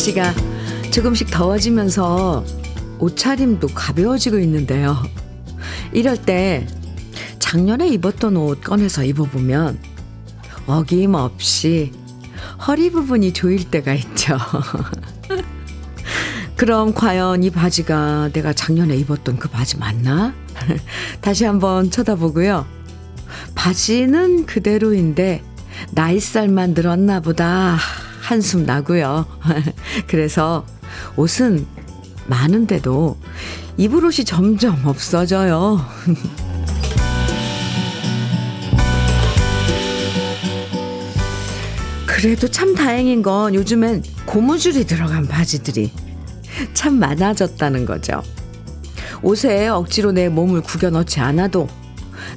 날씨가 조금씩 더워지면서 옷차림도 가벼워지고 있는데요. 이럴 때 작년에 입었던 옷 꺼내서 입어보면 어김없이 허리 부분이 조일 때가 있죠. 그럼 과연 이 바지가 내가 작년에 입었던 그 바지 맞나? 다시 한번 쳐다보고요. 바지는 그대로인데 나이살만 늘었나 보다 한숨 나고요. 그래서 옷은 많은데도 입을 옷이 점점 없어져요. 그래도 참 다행인 건 요즘엔 고무줄이 들어간 바지들이 참 많아졌다는 거죠. 옷에 억지로 내 몸을 구겨 넣지 않아도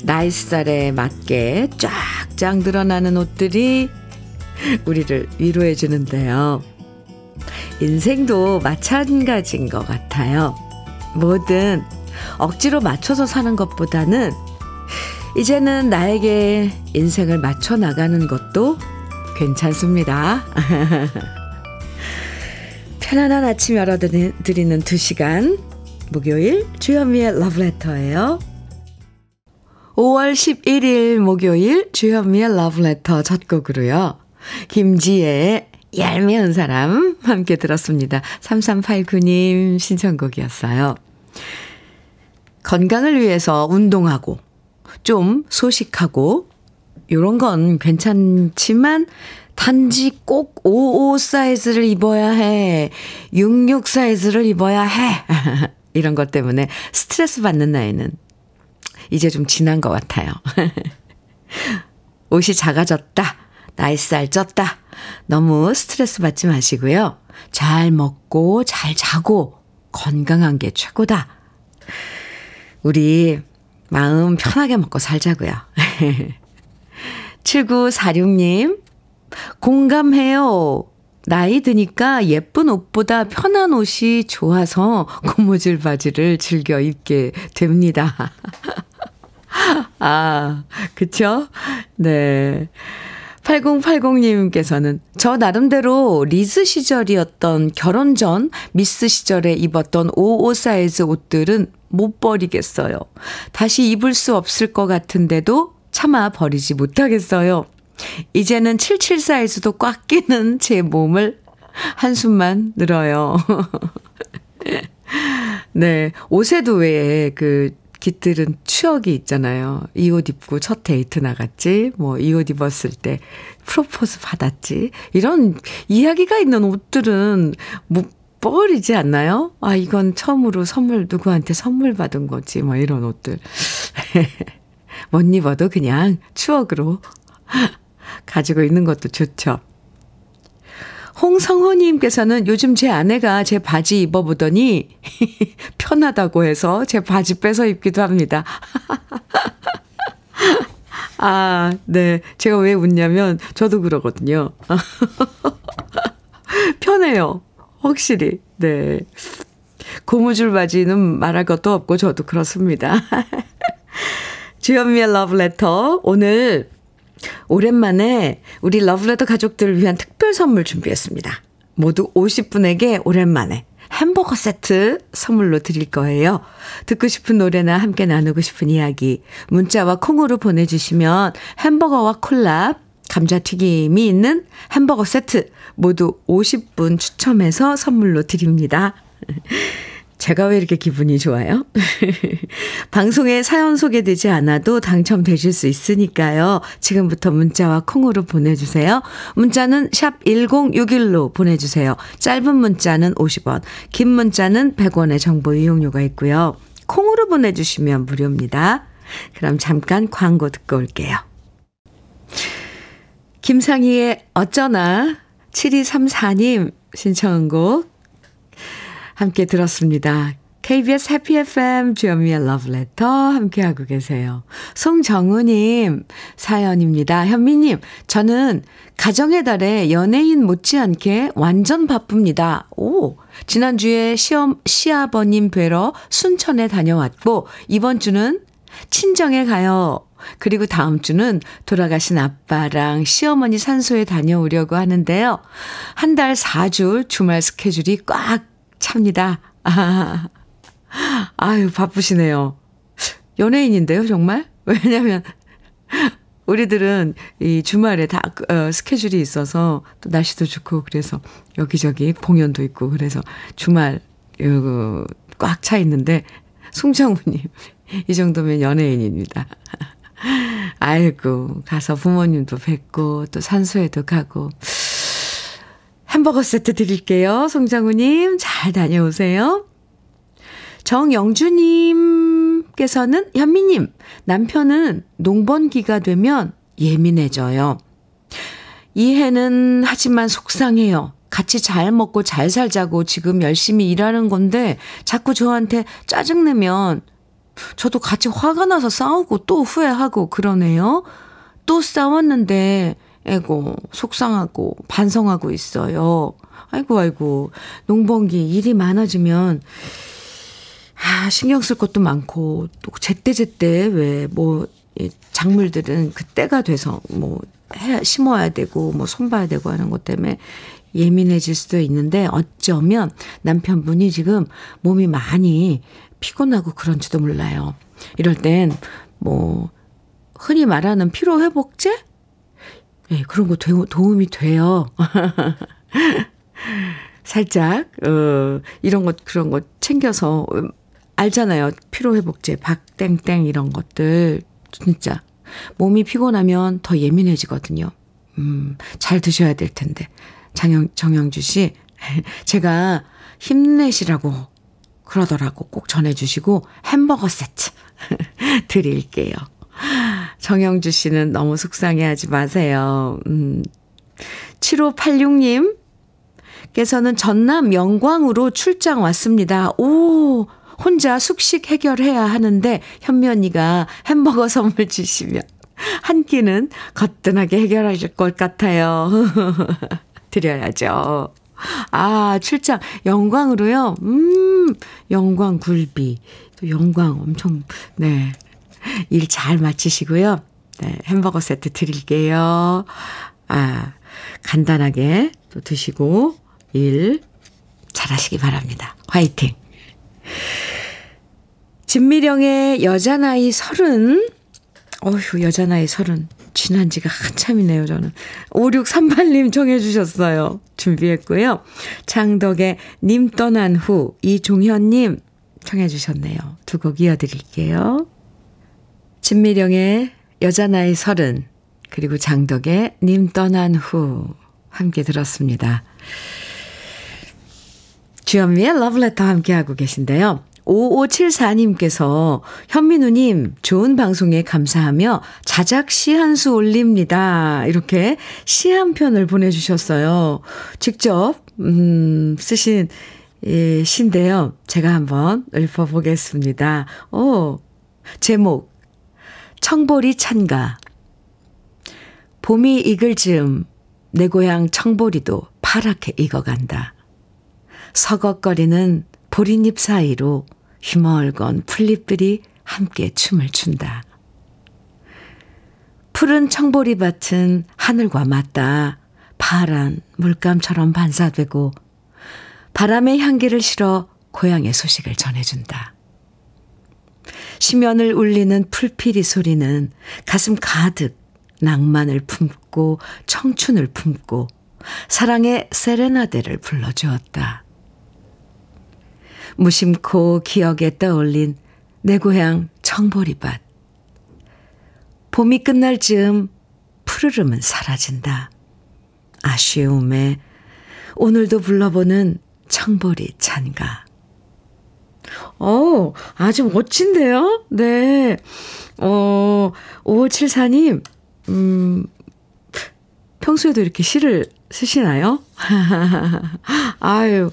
나이살에 맞게 쫙쫙 늘어나는 옷들이 우리를 위로해 주는데요. 인생도 마찬가지인 것 같아요. 뭐든 억지로 맞춰서 사는 것보다는 이제는 나에게 인생을 맞춰 나가는 것도 괜찮습니다. 편안한 아침 열어드리는 두 시간 목요일 주현미의 러브레터예요. 5월 11일 목요일 주현미의 러브레터 첫 곡으로요. 김지혜의 얄미운 사람 함께 들었습니다. 3389님 신청곡이었어요. 건강을 위해서 운동하고 좀 소식하고 요런 건 괜찮지만 단지 꼭 55 사이즈를 입어야 해. 66 사이즈를 입어야 해. 이런 것 때문에 스트레스 받는 나이는 이제 좀 지난 것 같아요. 옷이 작아졌다. 나이 살 쪘다. 너무 스트레스 받지 마시고요. 잘 먹고 잘 자고 건강한 게 최고다. 우리 마음 편하게 먹고 살자고요. 7946님, 공감해요. 나이 드니까 예쁜 옷보다 편한 옷이 좋아서 고무줄 바지를 즐겨 입게 됩니다. 아, 그쵸? 네. 8080님께서는 저 나름대로 리즈 시절이었던 결혼 전 미스 시절에 입었던 55 사이즈 옷들은 못 버리겠어요. 다시 입을 수 없을 것 같은데도 차마 버리지 못하겠어요. 이제는 77 사이즈도 꽉 끼는 제 몸을 한숨만 늘어요. 네. 옷에도 왜 그 깃들은 추억이 있잖아요. 이 옷 입고 첫 데이트 나갔지. 뭐 이 옷 입었을 때 프로포즈 받았지. 이런 이야기가 있는 옷들은 못 버리지 않나요? 아, 이건 처음으로 선물 누구한테 선물 받은 거지. 뭐 이런 옷들. 못 입어도 그냥 추억으로 가지고 있는 것도 좋죠. 홍성호님께서는 요즘 제 아내가 제 바지 입어보더니 편하다고 해서 제 바지 빼서 입기도 합니다. 아, 네. 제가 왜 웃냐면 저도 그러거든요. 편해요. 확실히. 네. 고무줄 바지는 말할 것도 없고 저도 그렇습니다. 주현미의 러브레터. 오늘 오랜만에 우리 러브레터 가족들을 위한 특별 선물 준비했습니다. 모두 50분에게 오랜만에 햄버거 세트 선물로 드릴 거예요. 듣고 싶은 노래나 함께 나누고 싶은 이야기 문자와 콩으로 보내주시면 햄버거와 콜라 감자튀김이 있는 햄버거 세트 모두 50분 추첨해서 선물로 드립니다. 제가 왜 이렇게 기분이 좋아요? 방송에 사연 소개되지 않아도 당첨되실 수 있으니까요. 지금부터 문자와 콩으로 보내주세요. 문자는 샵 1061로 보내주세요. 짧은 문자는 50원, 긴 문자는 100원의 정보 이용료가 있고요. 콩으로 보내주시면 무료입니다. 그럼 잠깐 광고 듣고 올게요. 김상희의 어쩌나 7234님 신청곡 함께 들었습니다. KBS 해피 FM 주현미의 러브레터 함께하고 계세요. 송정우님 사연입니다. 현미님, 저는 가정의 달에 연예인 못지않게 완전 바쁩니다. 오, 지난주에 시험, 시아버님 뵈러 순천에 다녀왔고, 이번 주는 친정에 가요. 그리고 다음 주는 돌아가신 아빠랑 시어머니 산소에 다녀오려고 하는데요. 한 달 4주 주말 스케줄이 꽉 찹니다. 아, 아유, 바쁘시네요. 연예인인데요, 정말? 왜냐면, 우리들은 이 주말에 다 어, 스케줄이 있어서 또 날씨도 좋고 그래서 여기저기 공연도 있고 그래서 주말 꽉차 있는데 송정우님 이 정도면 연예인입니다. 아이고 가서 부모님도 뵙고 또 산소에도 가고 햄버거 세트 드릴게요. 송정우님 잘 다녀오세요. 정영주님께서는 현미님, 남편은 농번기가 되면 예민해져요. 이해는 하지만 속상해요. 같이 잘 먹고 잘 살자고 지금 열심히 일하는 건데 자꾸 저한테 짜증내면 저도 같이 화가 나서 싸우고 또 후회하고 그러네요. 또 싸웠는데 에고 속상하고 반성하고 있어요. 아이고 아이고 농번기 일이 많아지면 아, 신경 쓸 것도 많고, 또 제때 제때 왜, 뭐, 이 작물들은 그때가 돼서 뭐, 해, 심어야 되고, 뭐, 손봐야 되고 하는 것 때문에 예민해질 수도 있는데, 어쩌면 남편분이 지금 몸이 많이 피곤하고 그런지도 몰라요. 이럴 땐, 뭐, 흔히 말하는 피로 회복제? 예, 네, 그런 거 도, 도움이 돼요. 살짝, 어, 이런 것, 그런 거 챙겨서 알잖아요. 피로회복제, 박땡땡 이런 것들. 진짜. 몸이 피곤하면 더 예민해지거든요. 음, 잘 드셔야 될 텐데. 장영, 정영주 씨, 제가 힘내시라고 그러더라고. 꼭 전해주시고 햄버거 세트 드릴게요. 정영주 씨는 너무 속상해 하지 마세요. 음, 7586님, 께서는 전남 영광으로 출장 왔습니다. 오, 혼자 숙식 해결해야 하는데 현미 언니가 햄버거 선물 주시면 한 끼는 거뜬하게 해결하실 것 같아요. 드려야죠. 아, 출장 영광으로요. 음, 영광 굴비. 또 영광 엄청 네. 일 잘 마치시고요. 네, 햄버거 세트 드릴게요. 아, 간단하게 또 드시고 일 잘하시기 바랍니다. 화이팅! 진미령의 여자나이 서른. 어휴, 여자나이 서른. 지난 지가 한참이네요, 저는. 5638님 정해 주셨어요. 준비했고요. 창덕의 님 떠난 후, 이종현님 청해 주셨네요. 두 곡 이어드릴게요. 진미령의 여자 나이 서른, 그리고 장덕의 님 떠난 후, 함께 들었습니다. 주현미의 러브레터 함께하고 계신데요. 5574님께서 현민우님 좋은 방송에 감사하며 자작 시 한 수 올립니다. 이렇게 시 한 편을 보내주셨어요. 직접 음, 쓰신 예, 시인데요. 제가 한번 읊어보겠습니다. 오, 제목 청보리 찬가 봄이 익을 즈음 내 고향 청보리도 파랗게 익어간다. 서걱거리는 보리잎 사이로 휘멀건 풀잎들이 함께 춤을 춘다. 푸른 청보리밭은 하늘과 맞닿아 파란 물감처럼 반사되고 바람의 향기를 실어 고향의 소식을 전해준다. 심연을 울리는 풀피리 소리는 가슴 가득 낭만을 품고 청춘을 품고 사랑의 세레나데를 불러주었다. 무심코 기억에 떠올린 내 고향 청보리밭. 봄이 끝날 즈음 푸르름은 사라진다. 아쉬움에 오늘도 불러보는 청보리 찬가. 어, 아주 멋진데요? 네. 어, 5574님, 음, 평소에도 이렇게 시를 쓰시나요? 아유,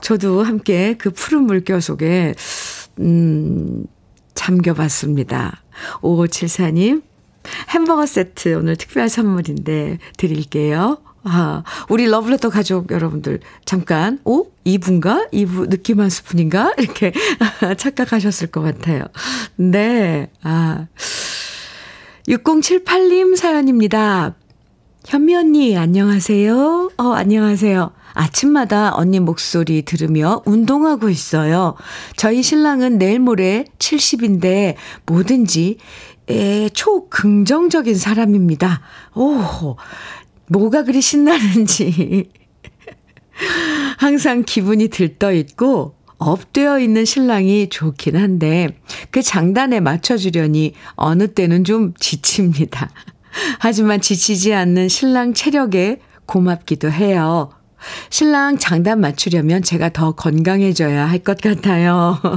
저도 함께 그 푸른 물결 속에, 음, 잠겨봤습니다. 5574님, 햄버거 세트 오늘 특별 선물인데 드릴게요. 아, 우리 러브레터 가족 여러분들, 잠깐, 오? 2분가? 2부 느낌 한 스푼인가? 이렇게 착각하셨을 것 같아요. 네, 아. 6078님 사연입니다. 현미 언니, 안녕하세요. 어, 안녕하세요. 아침마다 언니 목소리 들으며 운동하고 있어요. 저희 신랑은 내일 모레 70인데 뭐든지 에, 초긍정적인 사람입니다. 오, 뭐가 그리 신나는지. 항상 기분이 들떠 있고 업되어 있는 신랑이 좋긴 한데 그 장단에 맞춰주려니 어느 때는 좀 지칩니다. 하지만 지치지 않는 신랑 체력에 고맙기도 해요. 신랑 장단 맞추려면 제가 더 건강해져야 할 것 같아요.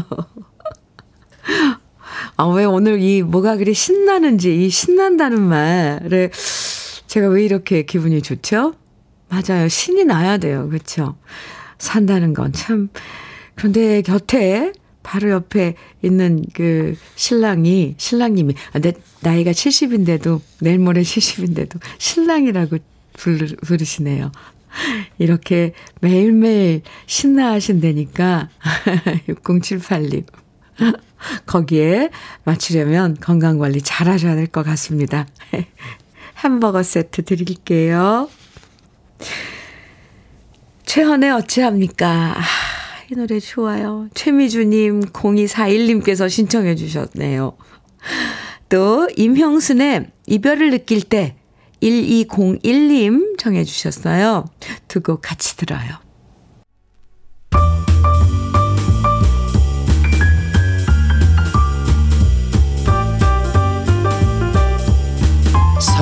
아, 왜 오늘 이 뭐가 그리 신나는지, 이 신난다는 말에 제가 왜 이렇게 기분이 좋죠? 맞아요. 신이 나야 돼요. 그렇죠? 산다는 건 참. 그런데 곁에 바로 옆에 있는 그 신랑이, 신랑님이, 아, 내 나이가 70인데도, 내일 모레 70인데도 신랑이라고 부르, 부르시네요. 이렇게 매일매일 신나하신다니까, 6078님. 거기에 맞추려면 건강관리 잘 하셔야 될 것 같습니다. 햄버거 세트 드릴게요. 최헌의 어찌합니까? 아, 이 노래 좋아요. 최미주님, 0241님께서 신청해 주셨네요. 또, 임형순의 이별을 느낄 때 1201님 정해 주셨어요. 두 곡 같이 들어요.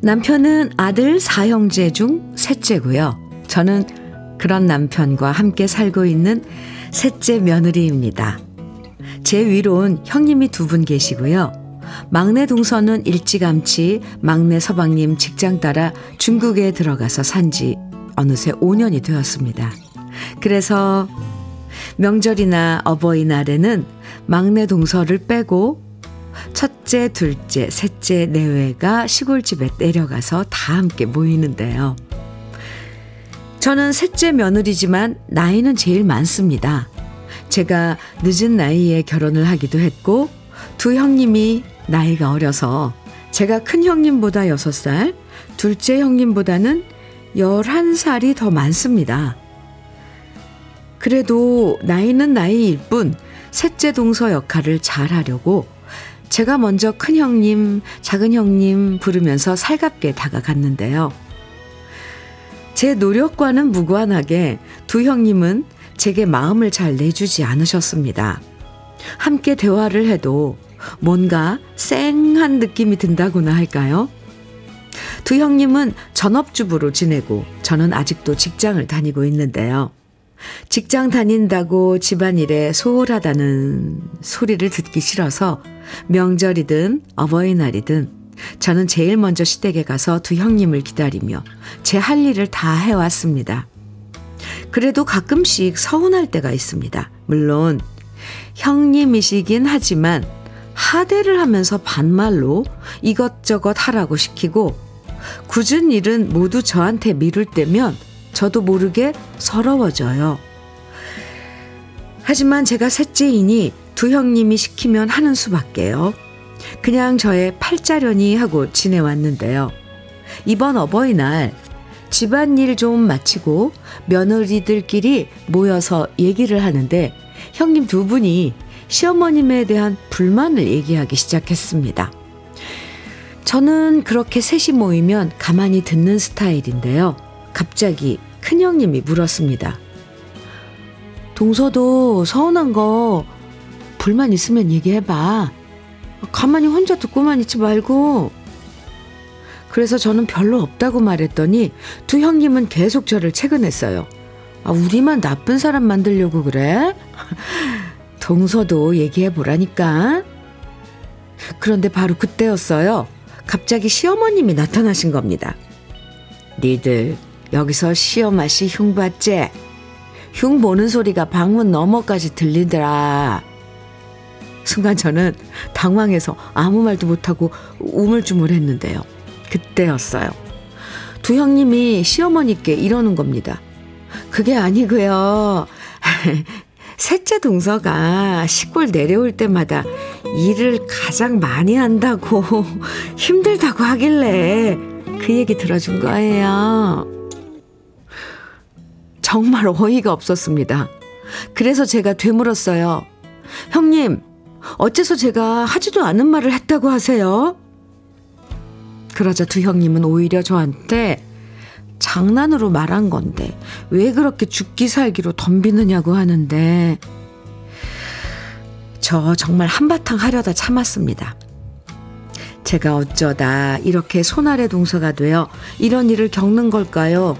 남편은 아들 사형제 중 셋째고요. 저는 그런 남편과 함께 살고 있는 셋째 며느리입니다. 제 위로는 형님이 두 분 계시고요. 막내 동서는 일찌감치 막내 서방님 직장 따라 중국에 들어가서 산 지 어느새 5년이 되었습니다. 그래서 명절이나 어버이날에는 막내 동서를 빼고 첫째, 둘째, 셋째 내외가 시골집에 내려가서 다 함께 모이는데요. 저는 셋째 며느리지만 나이는 제일 많습니다. 제가 늦은 나이에 결혼을 하기도 했고, 두 형님이 나이가 어려서 제가 큰 형님보다 6살, 둘째 형님보다는 11살이 더 많습니다. 그래도 나이는 나이일 뿐 셋째 동서 역할을 잘 하려고 제가 먼저 큰 형님, 작은 형님 부르면서 살갑게 다가갔는데요. 제 노력과는 무관하게 두 형님은 제게 마음을 잘 내주지 않으셨습니다. 함께 대화를 해도 뭔가 쌩한 느낌이 든다고나 할까요? 두 형님은 전업주부로 지내고 저는 아직도 직장을 다니고 있는데요. 직장 다닌다고 집안일에 소홀하다는 소리를 듣기 싫어서 명절이든 어버이날이든 저는 제일 먼저 시댁에 가서 두 형님을 기다리며 제 할 일을 다 해왔습니다. 그래도 가끔씩 서운할 때가 있습니다. 물론 형님이시긴 하지만 하대를 하면서 반말로 이것저것 하라고 시키고 굳은 일은 모두 저한테 미룰 때면 저도 모르게 서러워져요. 하지만 제가 셋째이니 두 형님이 시키면 하는 수밖에요. 그냥 저의 팔자련이 하고 지내왔는데요. 이번 어버이날 집안일 좀 마치고 며느리들끼리 모여서 얘기를 하는데 형님 두 분이 시어머님에 대한 불만을 얘기하기 시작했습니다. 저는 그렇게 셋이 모이면 가만히 듣는 스타일인데요. 갑자기 큰형님이 물었습니다. 동서도 서운한 거 불만 있으면 얘기해봐. 가만히 혼자 듣고만 있지 말고. 그래서 저는 별로 없다고 말했더니 두 형님은 계속 저를 채근했어요. 아, 우리만 나쁜 사람 만들려고 그래? 동서도 얘기해 보라니까. 그런데 바로 그때였어요. 갑자기 시어머님이 나타나신 겁니다. 니들 여기서 시어맛이 흉봤지? 흉 보는 소리가 방문 너머까지 들리더라. 순간 저는 당황해서 아무 말도 못하고 우물쭈물했는데요. 그때였어요. 두 형님이 시어머니께 이러는 겁니다. 그게 아니고요. 셋째 동서가 시골 내려올 때마다 일을 가장 많이 한다고 힘들다고 하길래 그 얘기 들어준 거예요. 정말 어이가 없었습니다. 그래서 제가 되물었어요. 형님, 어째서 제가 하지도 않은 말을 했다고 하세요? 그러자 두 형님은 오히려 저한테 장난으로 말한 건데 왜 그렇게 죽기 살기로 덤비느냐고 하는데 저 정말 한바탕 하려다 참았습니다. 제가 어쩌다 이렇게 손아래 동서가 되어 이런 일을 겪는 걸까요?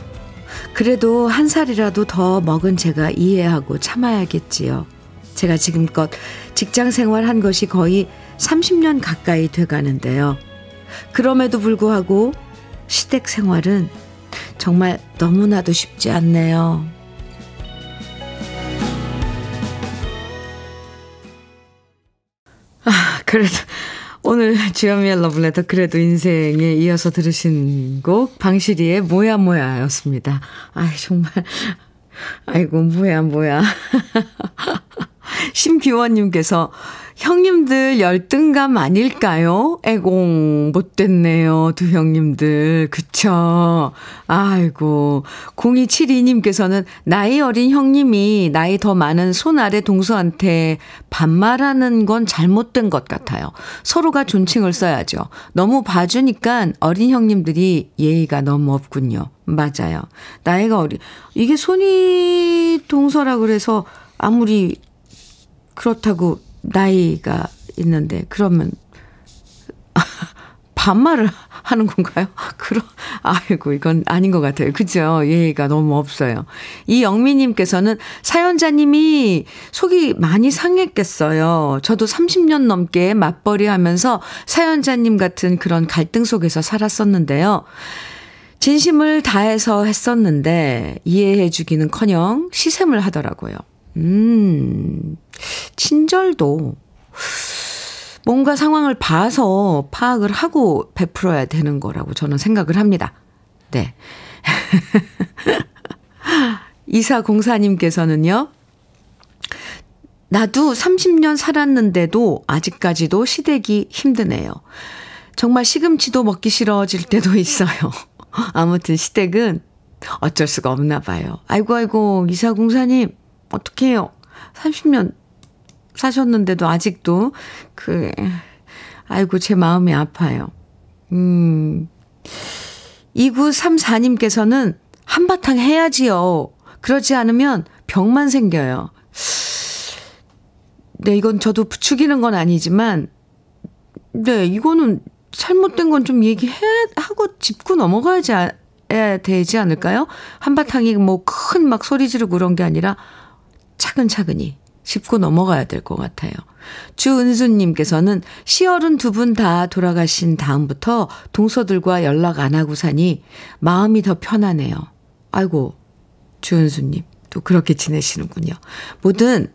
그래도 한 살이라도 더 먹은 제가 이해하고 참아야겠지요. 제가 지금껏 직장 생활한 것이 거의 30년 가까이 돼 가는데요. 그럼에도 불구하고 시댁 생활은 정말 너무나도 쉽지 않네요. 아, 그래도 오늘 주현미의 러블레터 그래도 인생에 이어서 들으신 곡 방시리의 뭐야 뭐야였습니다. 아 정말 아이고 뭐야 뭐야 심기원님께서 형님들 열등감 아닐까요? 애공, 못됐네요. 두 형님들. 그쵸? 아이고. 0272님께서는 나이 어린 형님이 나이 더 많은 손 아래 동서한테 반말하는 건 잘못된 것 같아요. 서로가 존칭을 써야죠. 너무 봐주니까 어린 형님들이 예의가 너무 없군요. 맞아요. 나이가 어리, 이게 손이 동서라 그래서 아무리 그렇다고 나이가 있는데 그러면 반말을 하는 건가요? 그럼 아이고 이건 아닌 것 같아요. 그죠? 예의가 너무 없어요. 이 영미님께서는 사연자님이 속이 많이 상했겠어요. 저도 30년 넘게 맞벌이 하면서 사연자님 같은 그런 갈등 속에서 살았었는데요. 진심을 다해서 했었는데 이해해 주기는 커녕 시샘을 하더라고요. 음, 친절도 뭔가 상황을 봐서 파악을 하고 베풀어야 되는 거라고 저는 생각을 합니다. 네. 이사 공사님께서는요, 나도 30년 살았는데도 아직까지도 시댁이 힘드네요. 정말 시금치도 먹기 싫어질 때도 있어요. 아무튼 시댁은 어쩔 수가 없나 봐요. 아이고, 아이고, 이사 공사님, 어떡해요. 30년 사셨는데도 아직도 그 아이고 제 마음이 아파요. 음. 2934님께서는 한바탕 해야지요. 그렇지 않으면 병만 생겨요. 네, 이건 저도 부추기는 건 아니지만, 네, 이거는 잘못된 건 좀 얘기하고 짚고 넘어가야지 되지 않을까요? 한바탕이 뭐 큰 막 소리 지르고 그런 게 아니라 차근차근히 짚고 넘어가야 될 것 같아요. 주은수님께서는 시어른 두 분 다 돌아가신 다음부터 동서들과 연락 안 하고 사니 마음이 더 편하네요. 아이고, 주은수님. 또 그렇게 지내시는군요. 뭐든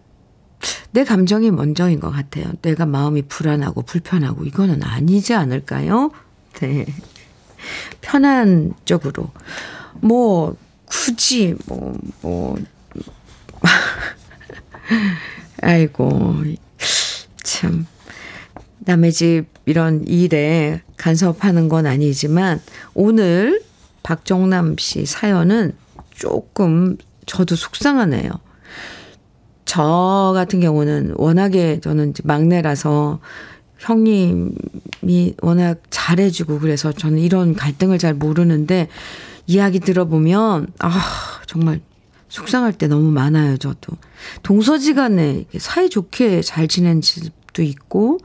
내 감정이 먼저인 것 같아요. 내가 마음이 불안하고 불편하고 이거는 아니지 않을까요? 네. 편한 쪽으로. 뭐, 굳이, 뭐, 뭐, 아이고, 참. 남의 집 이런 일에 간섭하는 건 아니지만, 오늘 박정남 씨 사연은 조금 저도 속상하네요. 저 같은 경우는 워낙에 저는 막내라서 형님이 워낙 잘해주고 그래서 저는 이런 갈등을 잘 모르는데 이야기 들어보면, 아, 정말 속상할 때 너무 많아요, 저도. 동서지간에 사이좋게 잘 지낸 집도 있고,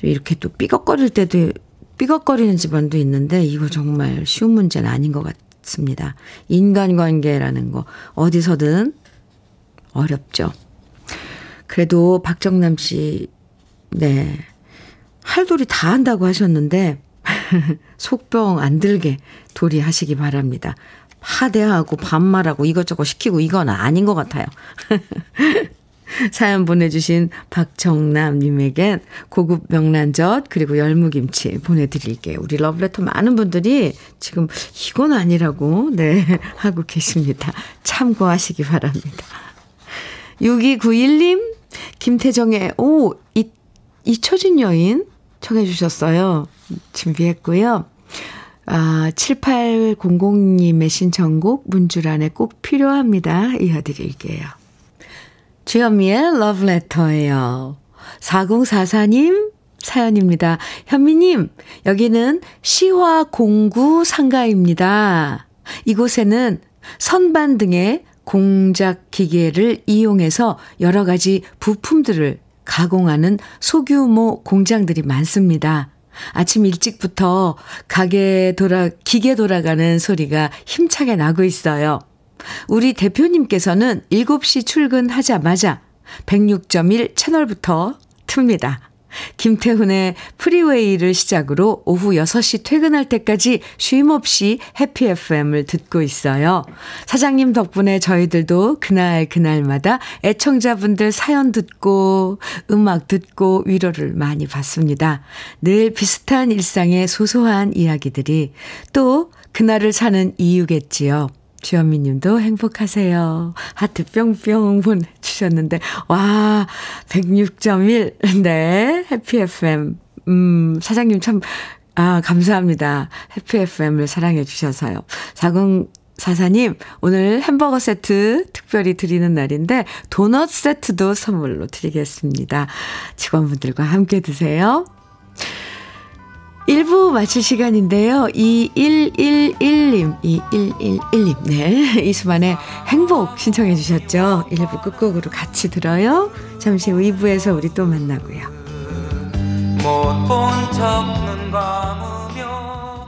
이렇게 또 삐걱거릴 때도 삐걱거리는 집안도 있는데 이거 정말 쉬운 문제는 아닌 것 같습니다. 인간관계라는 거 어디서든 어렵죠. 그래도 박정남 씨, 네. 할돌이 다 한다고 하셨는데, 속병 안 들게 도리하시기 바랍니다. 하대하고 반말하고 이것저것 시키고 이건 아닌 것 같아요. 사연 보내주신 박정남님에겐 고급 명란젓 그리고 열무김치 보내드릴게요. 우리 러브레터 많은 분들이 지금 이건 아니라고 네 하고 계십니다. 참고하시기 바랍니다. 6291님 김태정의 오 이, 잊혀진 여인 청해 주셨어요. 준비했고요. 아, 7800님의 신청곡 문주란에 꼭 필요합니다. 이어드릴게요. 주현미의 러브레터예요. 4044님 사연입니다. 현미님, 여기는 시화 공구 상가입니다. 이곳에는 선반 등의 공작 기계를 이용해서 여러 가지 부품들을 가공하는 소규모 공장들이 많습니다. 아침 일찍부터 가게 돌아, 기계 돌아가는 소리가 힘차게 나고 있어요. 우리 대표님께서는 7시 출근하자마자 106.1 채널부터 틉니다. 김태훈의 프리웨이를 시작으로 오후 6시 퇴근할 때까지 쉼 없이 해피 FM을 듣고 있어요. 사장님 덕분에 저희들도 그날 그날마다 애청자분들 사연 듣고 음악 듣고 위로를 많이 받습니다. 늘 비슷한 일상의 소소한 이야기들이 또 그날을 사는 이유겠지요. 주현미 님도 행복하세요. 하트 뿅뿅 보내주셨는데, 와, 106.1. 네, 해피 FM. 음, 사장님 참, 아, 감사합니다. 해피 FM을 사랑해 주셔서요. 4044님, 오늘 햄버거 세트 특별히 드리는 날인데, 도넛 세트도 선물로 드리겠습니다. 직원분들과 함께 드세요. 1부 마칠 시간인데요. 2111님, 2111님, 네. 이수만의 행복 신청해 주셨죠. 1부 끝곡으로 같이 들어요. 잠시 후 2부에서 우리 또 만나고요. 못본 척 눈 감으며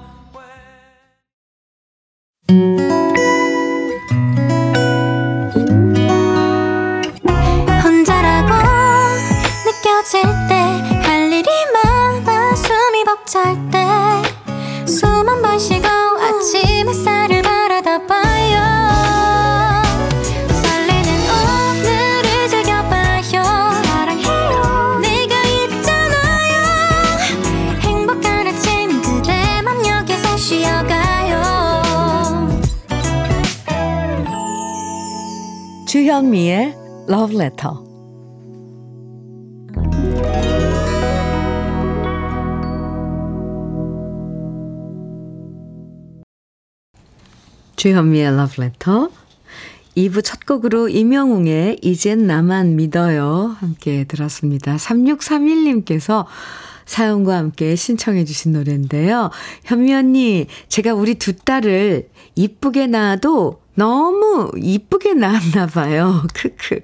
주현미의 Love Letter 주현미의 러브레터 2부 첫 곡으로 임영웅의 이젠 나만 믿어요 함께 들었습니다. 3631님께서 사연과 함께 신청해 주신 노래인데요. 현미 언니 제가 우리 두 딸을 이쁘게 낳아도 너무 이쁘게 낳았나 봐요. 크크.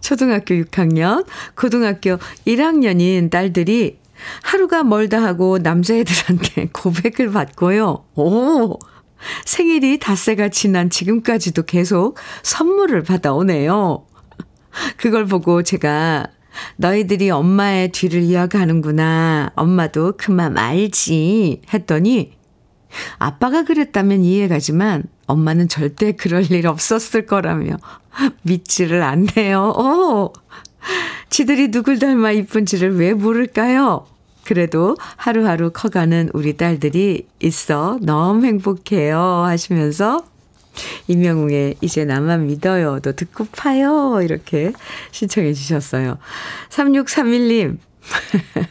초등학교 6학년, 고등학교 1학년인 딸들이 하루가 멀다 하고 남자애들한테 고백을 받고요. 오! 생일이 닷새가 지난 지금까지도 계속 선물을 받아오네요. 그걸 보고 제가 너희들이 엄마의 뒤를 이어가는구나. 엄마도 그만 알지. 했더니 아빠가 그랬다면 이해가지만 엄마는 절대 그럴 일 없었을 거라며 믿지를 않네요. 오! 지들이 누굴 닮아 이쁜지를 왜 모를까요? 그래도 하루하루 커가는 우리 딸들이 있어 너무 행복해요 하시면서 임영웅의 이제 나만 믿어요도 듣고 파요 이렇게 신청해 주셨어요. 3631님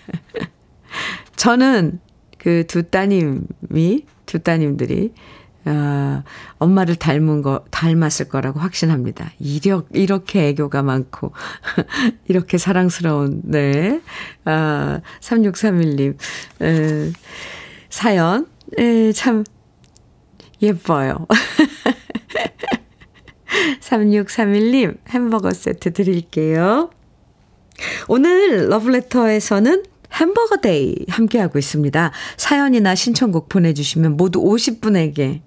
저는 그 두 따님이 두 따님들이 아, 엄마를 닮은 거, 닮았을 거라고 확신합니다. 이력, 이렇게 애교가 많고, 이렇게 사랑스러운, 네. 아, 3631님, 에, 사연, 에, 참, 예뻐요. 3631님, 햄버거 세트 드릴게요. 오늘 러브레터에서는 햄버거 데이 함께하고 있습니다. 사연이나 신청곡 보내주시면 모두 50분에게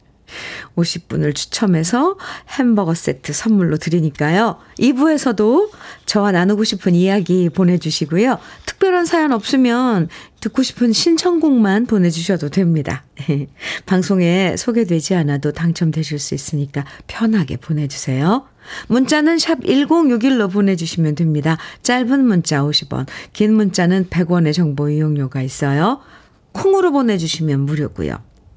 50분을 추첨해서 햄버거 세트 선물로 드리니까요. 2부에서도 저와 나누고 싶은 이야기 보내주시고요. 특별한 사연 없으면 듣고 싶은 신청곡만 보내주셔도 됩니다. 방송에 소개되지 않아도 당첨되실 수 있으니까 편하게 보내주세요. 문자는 샵 1061로 보내주시면 됩니다. 짧은 문자 50원, 긴 문자는 100원의 정보 이용료가 있어요. 콩으로 보내주시면 무료고요.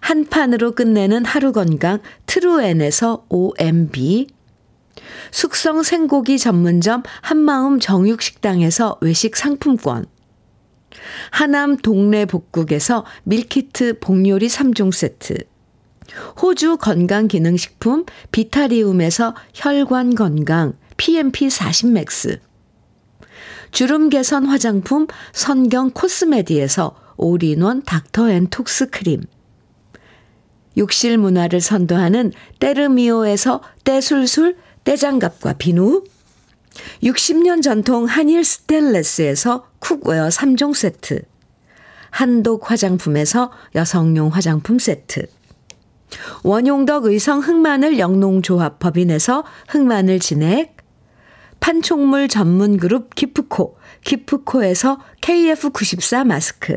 한 판으로 끝내는 하루 건강 트루엔에서 OMB 숙성 생고기 전문점 한마음 정육식당에서 외식 상품권. 하남 동네 복국에서 밀키트 복요리 3종 세트. 호주 건강기능식품 비타리움에서 혈관 건강 PMP 40 맥스. 주름 개선 화장품 선경 코스메디에서 올인원 닥터앤톡스 크림 욕실 문화를 선도하는 때르미오에서 때술술 때장갑과 비누. 60년 전통 한일 스텐레스에서 cookware 3종 세트. 한독 화장품에서 여성용 화장품 세트. 원용덕 의성 흑마늘 영농조합 법인에서 흑마늘 진액. 판촉물 전문 그룹 기프코 기프코에서 KF94 마스크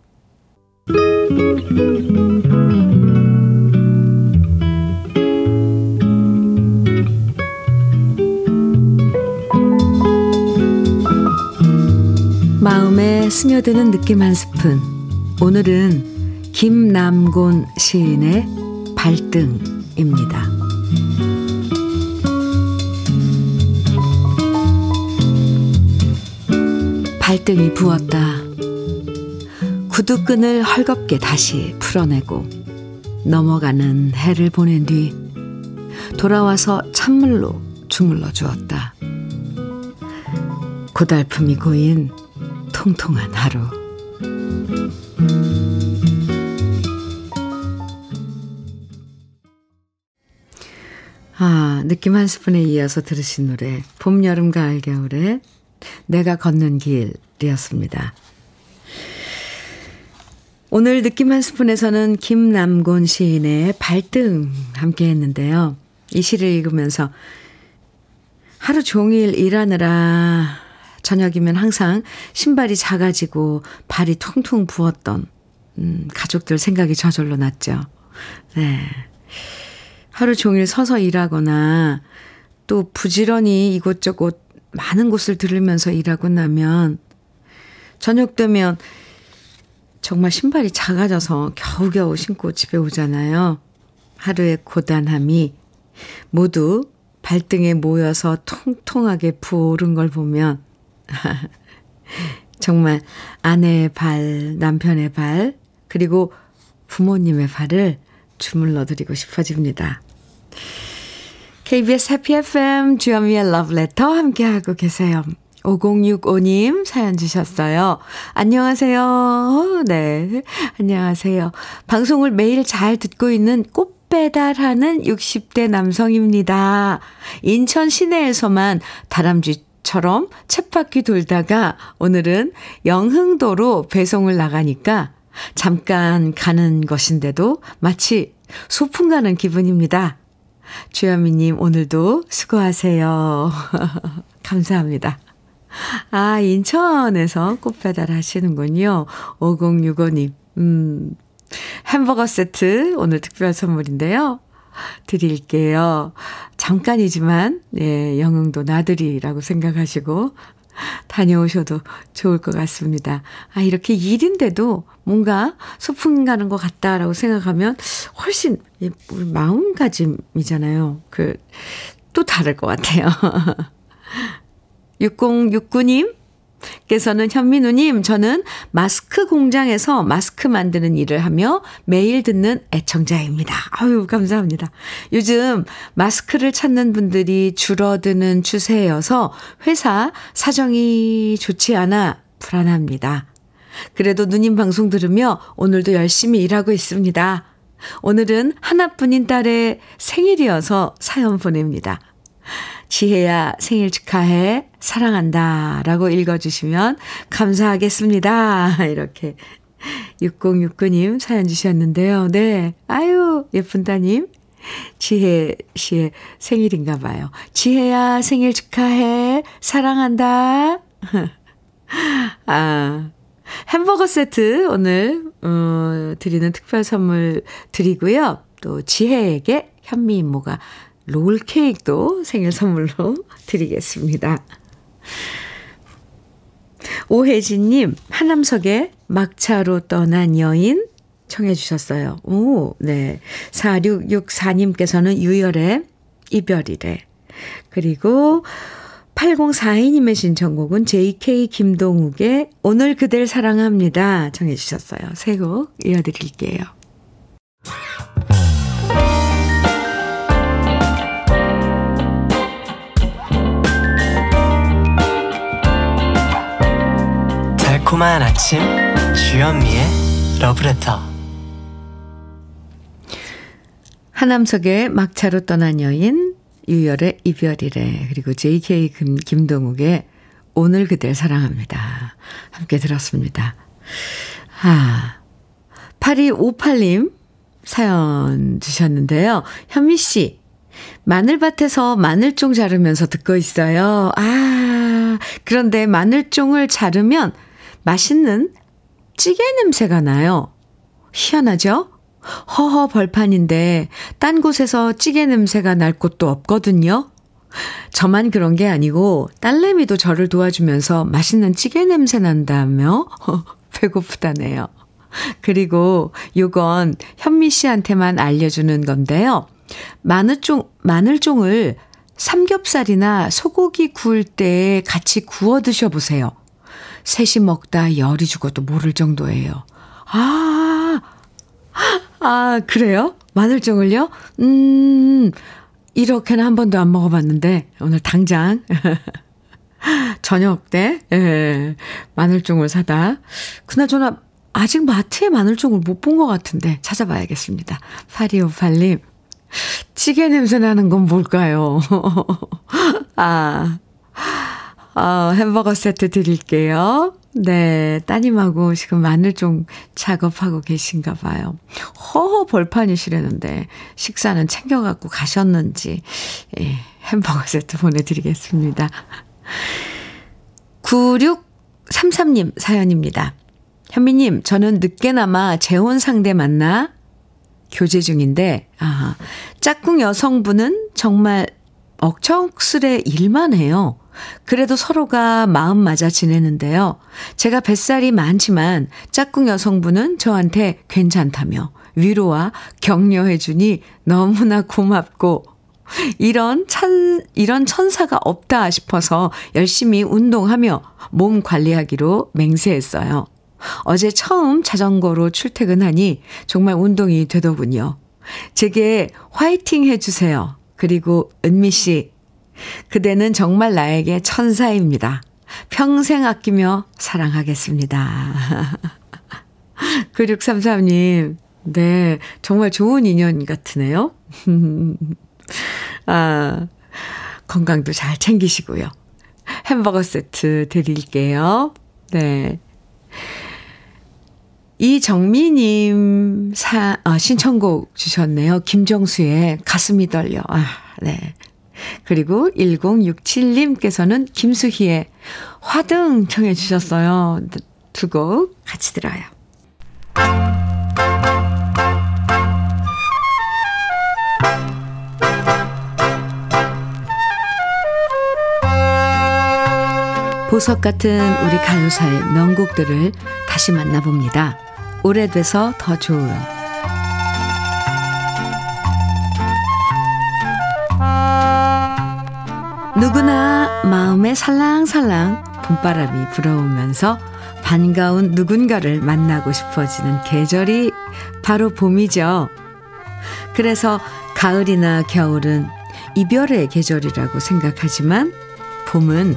마음에 스며드는 느낌 한 스푼. 오늘은 김남곤 시인의 발등입니다. 발등이 부었다. 구두끈을 헐겁게 다시 풀어내고 넘어가는 해를 보낸 뒤 돌아와서 찬물로 주물러 주었다. 고달픔이 고인 통통한 하루. 아, 느낌 한 스푼에 이어서 들으신 노래. 봄, 여름, 가을, 겨울에 내가 걷는 길이었습니다. 오늘 느낌 한 스푼에서는 김남곤 시인의 발등 함께 했는데요. 이 시를 읽으면서 하루 종일 일하느라 저녁이면 항상 신발이 작아지고 발이 퉁퉁 부었던 음, 가족들 생각이 저절로 났죠. 네. 하루 종일 서서 일하거나 또 부지런히 이곳저곳 많은 곳을 들으면서 일하고 나면 저녁 되면 정말 신발이 작아져서 겨우겨우 신고 집에 오잖아요. 하루의 고단함이 모두 발등에 모여서 통통하게 부어오른 걸 보면 정말 아내의 발, 남편의 발, 그리고 부모님의 발을 주물러 드리고 싶어집니다. KBS 해피 FM 주현미의 러브레터 함께하고 계세요. 5065님 사연 주셨어요. 안녕하세요. 네. 안녕하세요. 방송을 매일 잘 듣고 있는 꽃 배달하는 60대 남성입니다. 인천 시내에서만 다람쥐 처럼 쳇바퀴 돌다가 오늘은 영흥도로 배송을 나가니까 잠깐 가는 것인데도 마치 소풍 가는 기분입니다. 주현미님, 오늘도 수고하세요. 감사합니다. 아, 인천에서 꽃배달 하시는군요. 5065님. 음, 햄버거 세트 오늘 특별 선물인데요. 드릴게요. 잠깐이지만, 예, 영흥도 나들이라고 생각하시고 다녀오셔도 좋을 것 같습니다. 아, 이렇게 일인데도 뭔가 소풍 가는 것 같다라고 생각하면 훨씬 우리 마음가짐이잖아요. 그, 또 다를 것 같아요. 6069님, 께서는 현민우님, 저는 마스크 공장에서 마스크 만드는 일을 하며 매일 듣는 애청자입니다. 아유, 감사합니다. 요즘 마스크를 찾는 분들이 줄어드는 추세여서 회사 사정이 좋지 않아 불안합니다. 그래도 누님 방송 들으며 오늘도 열심히 일하고 있습니다. 오늘은 하나뿐인 딸의 생일이어서 사연 보냅니다. 지혜야 생일 축하해. 사랑한다. 라고 읽어주시면 감사하겠습니다. 이렇게 6069님 사연 주셨는데요. 네. 아유, 예쁜 따님. 지혜 씨의 생일인가 봐요. 지혜야 생일 축하해. 사랑한다. 아, 햄버거 세트 오늘, 어, 드리는 특별 선물 드리고요. 또 지혜에게 현미 이모가 롤 케이크도 생일 선물로 드리겠습니다. 오혜진님, 하남석의 막차로 떠난 여인 청해 주셨어요. 오, 네. 4664님께서는 유열의 이별이래. 그리고 8042님의 신청곡은 JK 김동욱의 오늘 그댈 사랑합니다. 청해 주셨어요. 세곡 이어드릴게요. 달콤한 아침 주현미의 러브레터 하남석의 막차로 떠난 여인 유열의 이별이래 그리고 JK 김, 김동욱의 오늘 그댈 사랑합니다. 함께 들었습니다. 아 8258님 사연 주셨는데요. 현미 씨 마늘밭에서 마늘종 자르면서 듣고 있어요. 아, 그런데 마늘종을 자르면 맛있는 찌개 냄새가 나요. 희한하죠? 허허 벌판인데 딴 곳에서 찌개 냄새가 날 곳도 없거든요. 저만 그런 게 아니고 딸내미도 저를 도와주면서 맛있는 찌개 냄새 난다며 배고프다네요. 그리고 요건 현미 씨한테만 알려주는 건데요. 마늘종, 마늘종을 삼겹살이나 소고기 구울 때 같이 구워 드셔보세요. 셋이 먹다 열이 죽어도 모를 정도예요. 아, 아, 그래요? 마늘종을요? 음, 이렇게는 한 번도 안 먹어봤는데, 오늘 당장. 저녁 때, 예, 마늘종을 사다. 그나저나, 아직 마트에 마늘종을 못 본 것 같은데, 찾아봐야겠습니다. 8258님, 찌개 냄새 나는 건 뭘까요? 아, 어, 햄버거 세트 드릴게요. 네, 따님하고 지금 마늘종 작업하고 계신가 봐요. 허허 벌판이시라는데 식사는 챙겨갖고 가셨는지 예, 햄버거 세트 보내드리겠습니다. 9633님 사연입니다. 현미님, 저는 늦게나마 재혼 상대 만나 교제 중인데, 아, 짝꿍 여성분은 정말 억척스레 일만 해요. 그래도 서로가 마음 맞아 지내는데요. 제가 뱃살이 많지만 짝꿍 여성분은 저한테 괜찮다며 위로와 격려해주니 너무나 고맙고 이런 천, 이런 천사가 없다 싶어서 열심히 운동하며 몸 관리하기로 맹세했어요. 어제 처음 자전거로 출퇴근하니 정말 운동이 되더군요. 제게 화이팅 해주세요. 그리고 은미 씨, 그대는 정말 나에게 천사입니다. 평생 아끼며 사랑하겠습니다. 9633님, 네, 정말 좋은 인연 같으네요. 아, 건강도 잘 챙기시고요. 햄버거 세트 드릴게요. 네. 이정미님 사, 아, 신청곡 주셨네요. 김정수의 가슴이 떨려. 아, 네. 그리고 1067님께서는 김수희의 화등 청해 주셨어요. 두 곡 같이 들어요. 보석 같은 우리 가요사의 명곡들을 다시 만나봅니다. 오래돼서 더 좋은 누구나 마음에 살랑살랑 봄바람이 불어오면서 반가운 누군가를 만나고 싶어지는 계절이 바로 봄이죠. 그래서 가을이나 겨울은 이별의 계절이라고 생각하지만 봄은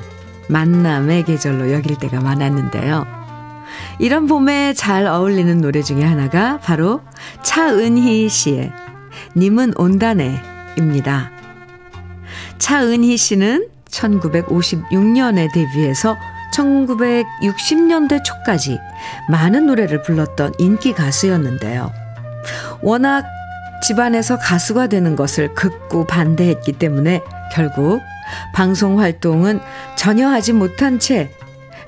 만남의 계절로 여길 때가 많았는데요. 이런 봄에 잘 어울리는 노래 중에 하나가 바로 차은희 씨의 님은 온다네입니다. 차은희 씨는 1956년에 데뷔해서 1960년대 초까지 많은 노래를 불렀던 인기 가수였는데요. 워낙 집안에서 가수가 되는 것을 극구 반대했기 때문에 결국 방송 활동은 전혀 하지 못한 채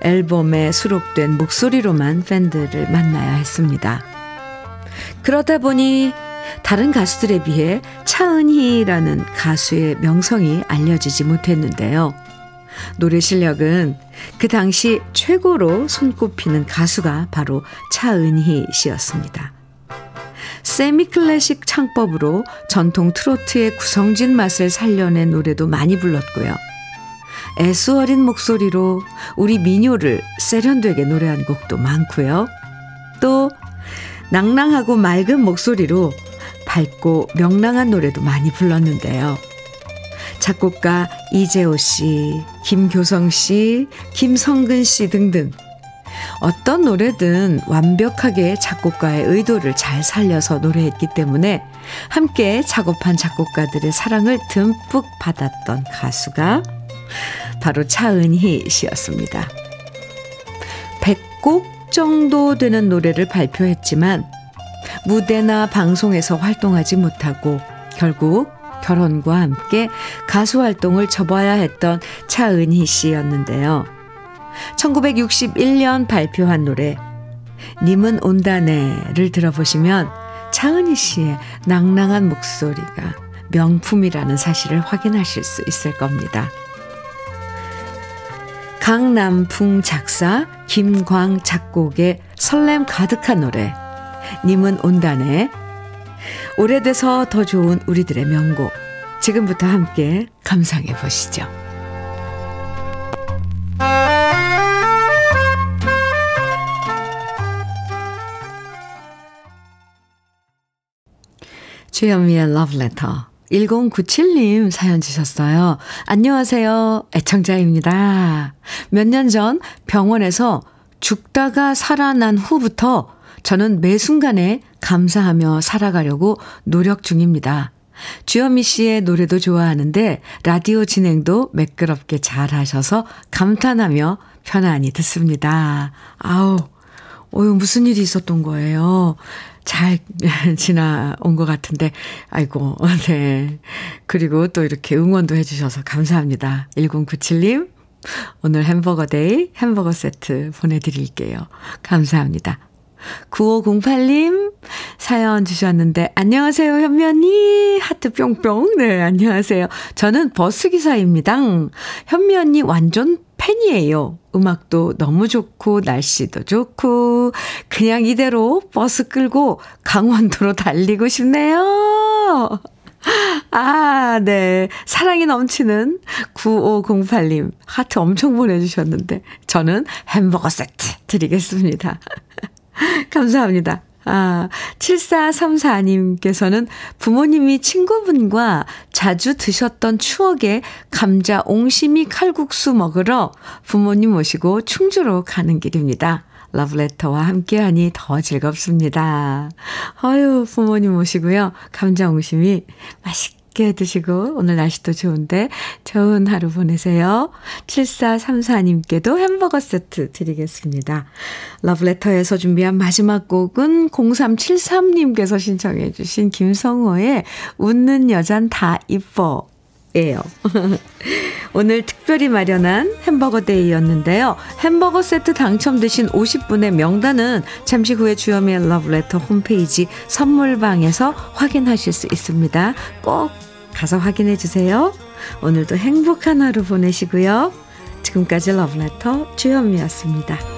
앨범에 수록된 목소리로만 팬들을 만나야 했습니다. 그러다 보니 다른 가수들에 비해 차은희라는 가수의 명성이 알려지지 못했는데요. 노래 실력은 그 당시 최고로 손꼽히는 가수가 바로 차은희 씨였습니다. 세미 클래식 창법으로 전통 트로트의 구성진 맛을 살려낸 노래도 많이 불렀고요. 애수어린 목소리로 우리 민요를 세련되게 노래한 곡도 많고요. 또 낭낭하고 맑은 목소리로 밝고 명랑한 노래도 많이 불렀는데요. 작곡가 이재호 씨, 김교성 씨, 김성근 씨 등등 어떤 노래든 완벽하게 작곡가의 의도를 잘 살려서 노래했기 때문에 함께 작업한 작곡가들의 사랑을 듬뿍 받았던 가수가 바로 차은희 씨였습니다. 100곡 정도 되는 노래를 발표했지만 무대나 방송에서 활동하지 못하고 결국 결혼과 함께 가수 활동을 접어야 했던 차은희 씨였는데요. 1961년 발표한 노래 님은 온다네를 들어보시면 차은희 씨의 낭낭한 목소리가 명품이라는 사실을 확인하실 수 있을 겁니다. 강남풍 작사 김광 작곡의 설렘 가득한 노래 님은 온다네 오래돼서 더 좋은 우리들의 명곡 지금부터 함께 감상해 보시죠. 주현미의 러브레터 1097님 사연 주셨어요. 안녕하세요. 애청자입니다. 몇 년 전 병원에서 죽다가 살아난 후부터 저는 매 순간에 감사하며 살아가려고 노력 중입니다. 주현미 씨의 노래도 좋아하는데 라디오 진행도 매끄럽게 잘 하셔서 감탄하며 편안히 듣습니다. 아우, 어유 무슨 일이 있었던 거예요? 잘 지나온 것 같은데, 아이고, 네. 그리고 또 이렇게 응원도 해주셔서 감사합니다. 1097님, 오늘 햄버거 데이 햄버거 세트 보내드릴게요. 감사합니다. 9508님 사연 주셨는데 안녕하세요 언니 하트 뿅뿅 네 안녕하세요 저는 버스기사입니다 언니 완전 팬이에요 음악도 너무 좋고 날씨도 좋고 그냥 이대로 버스 끌고 강원도로 달리고 싶네요 아, 네. 사랑이 넘치는 9508님. 하트 엄청 보내주셨는데, 저는 햄버거 세트 드리겠습니다. 감사합니다. 아, 7434님께서는 부모님이 친구분과 자주 드셨던 추억의 감자 옹심이 칼국수 먹으러 부모님 모시고 충주로 가는 길입니다. 러브레터와 함께하니 더 즐겁습니다. 어유 부모님 모시고요. 감자 옹심이 맛있게 맛있게 드시고 오늘 날씨도 좋은데 좋은 하루 보내세요. 7434님께도 햄버거 세트 드리겠습니다. 러브레터에서 준비한 마지막 곡은 0373님께서 신청해 주신 김성호의 웃는 여잔 다 이뻐 예요. 오늘 특별히 마련한 햄버거 데이였는데요. 햄버거 세트 당첨되신 50분의 명단은 잠시 후에 주여미의 러브레터 홈페이지 선물방에서 확인하실 수 있습니다. 꼭 가서 확인해 주세요. 오늘도 행복한 하루 보내시고요. 지금까지 러브레터 주현미였습니다.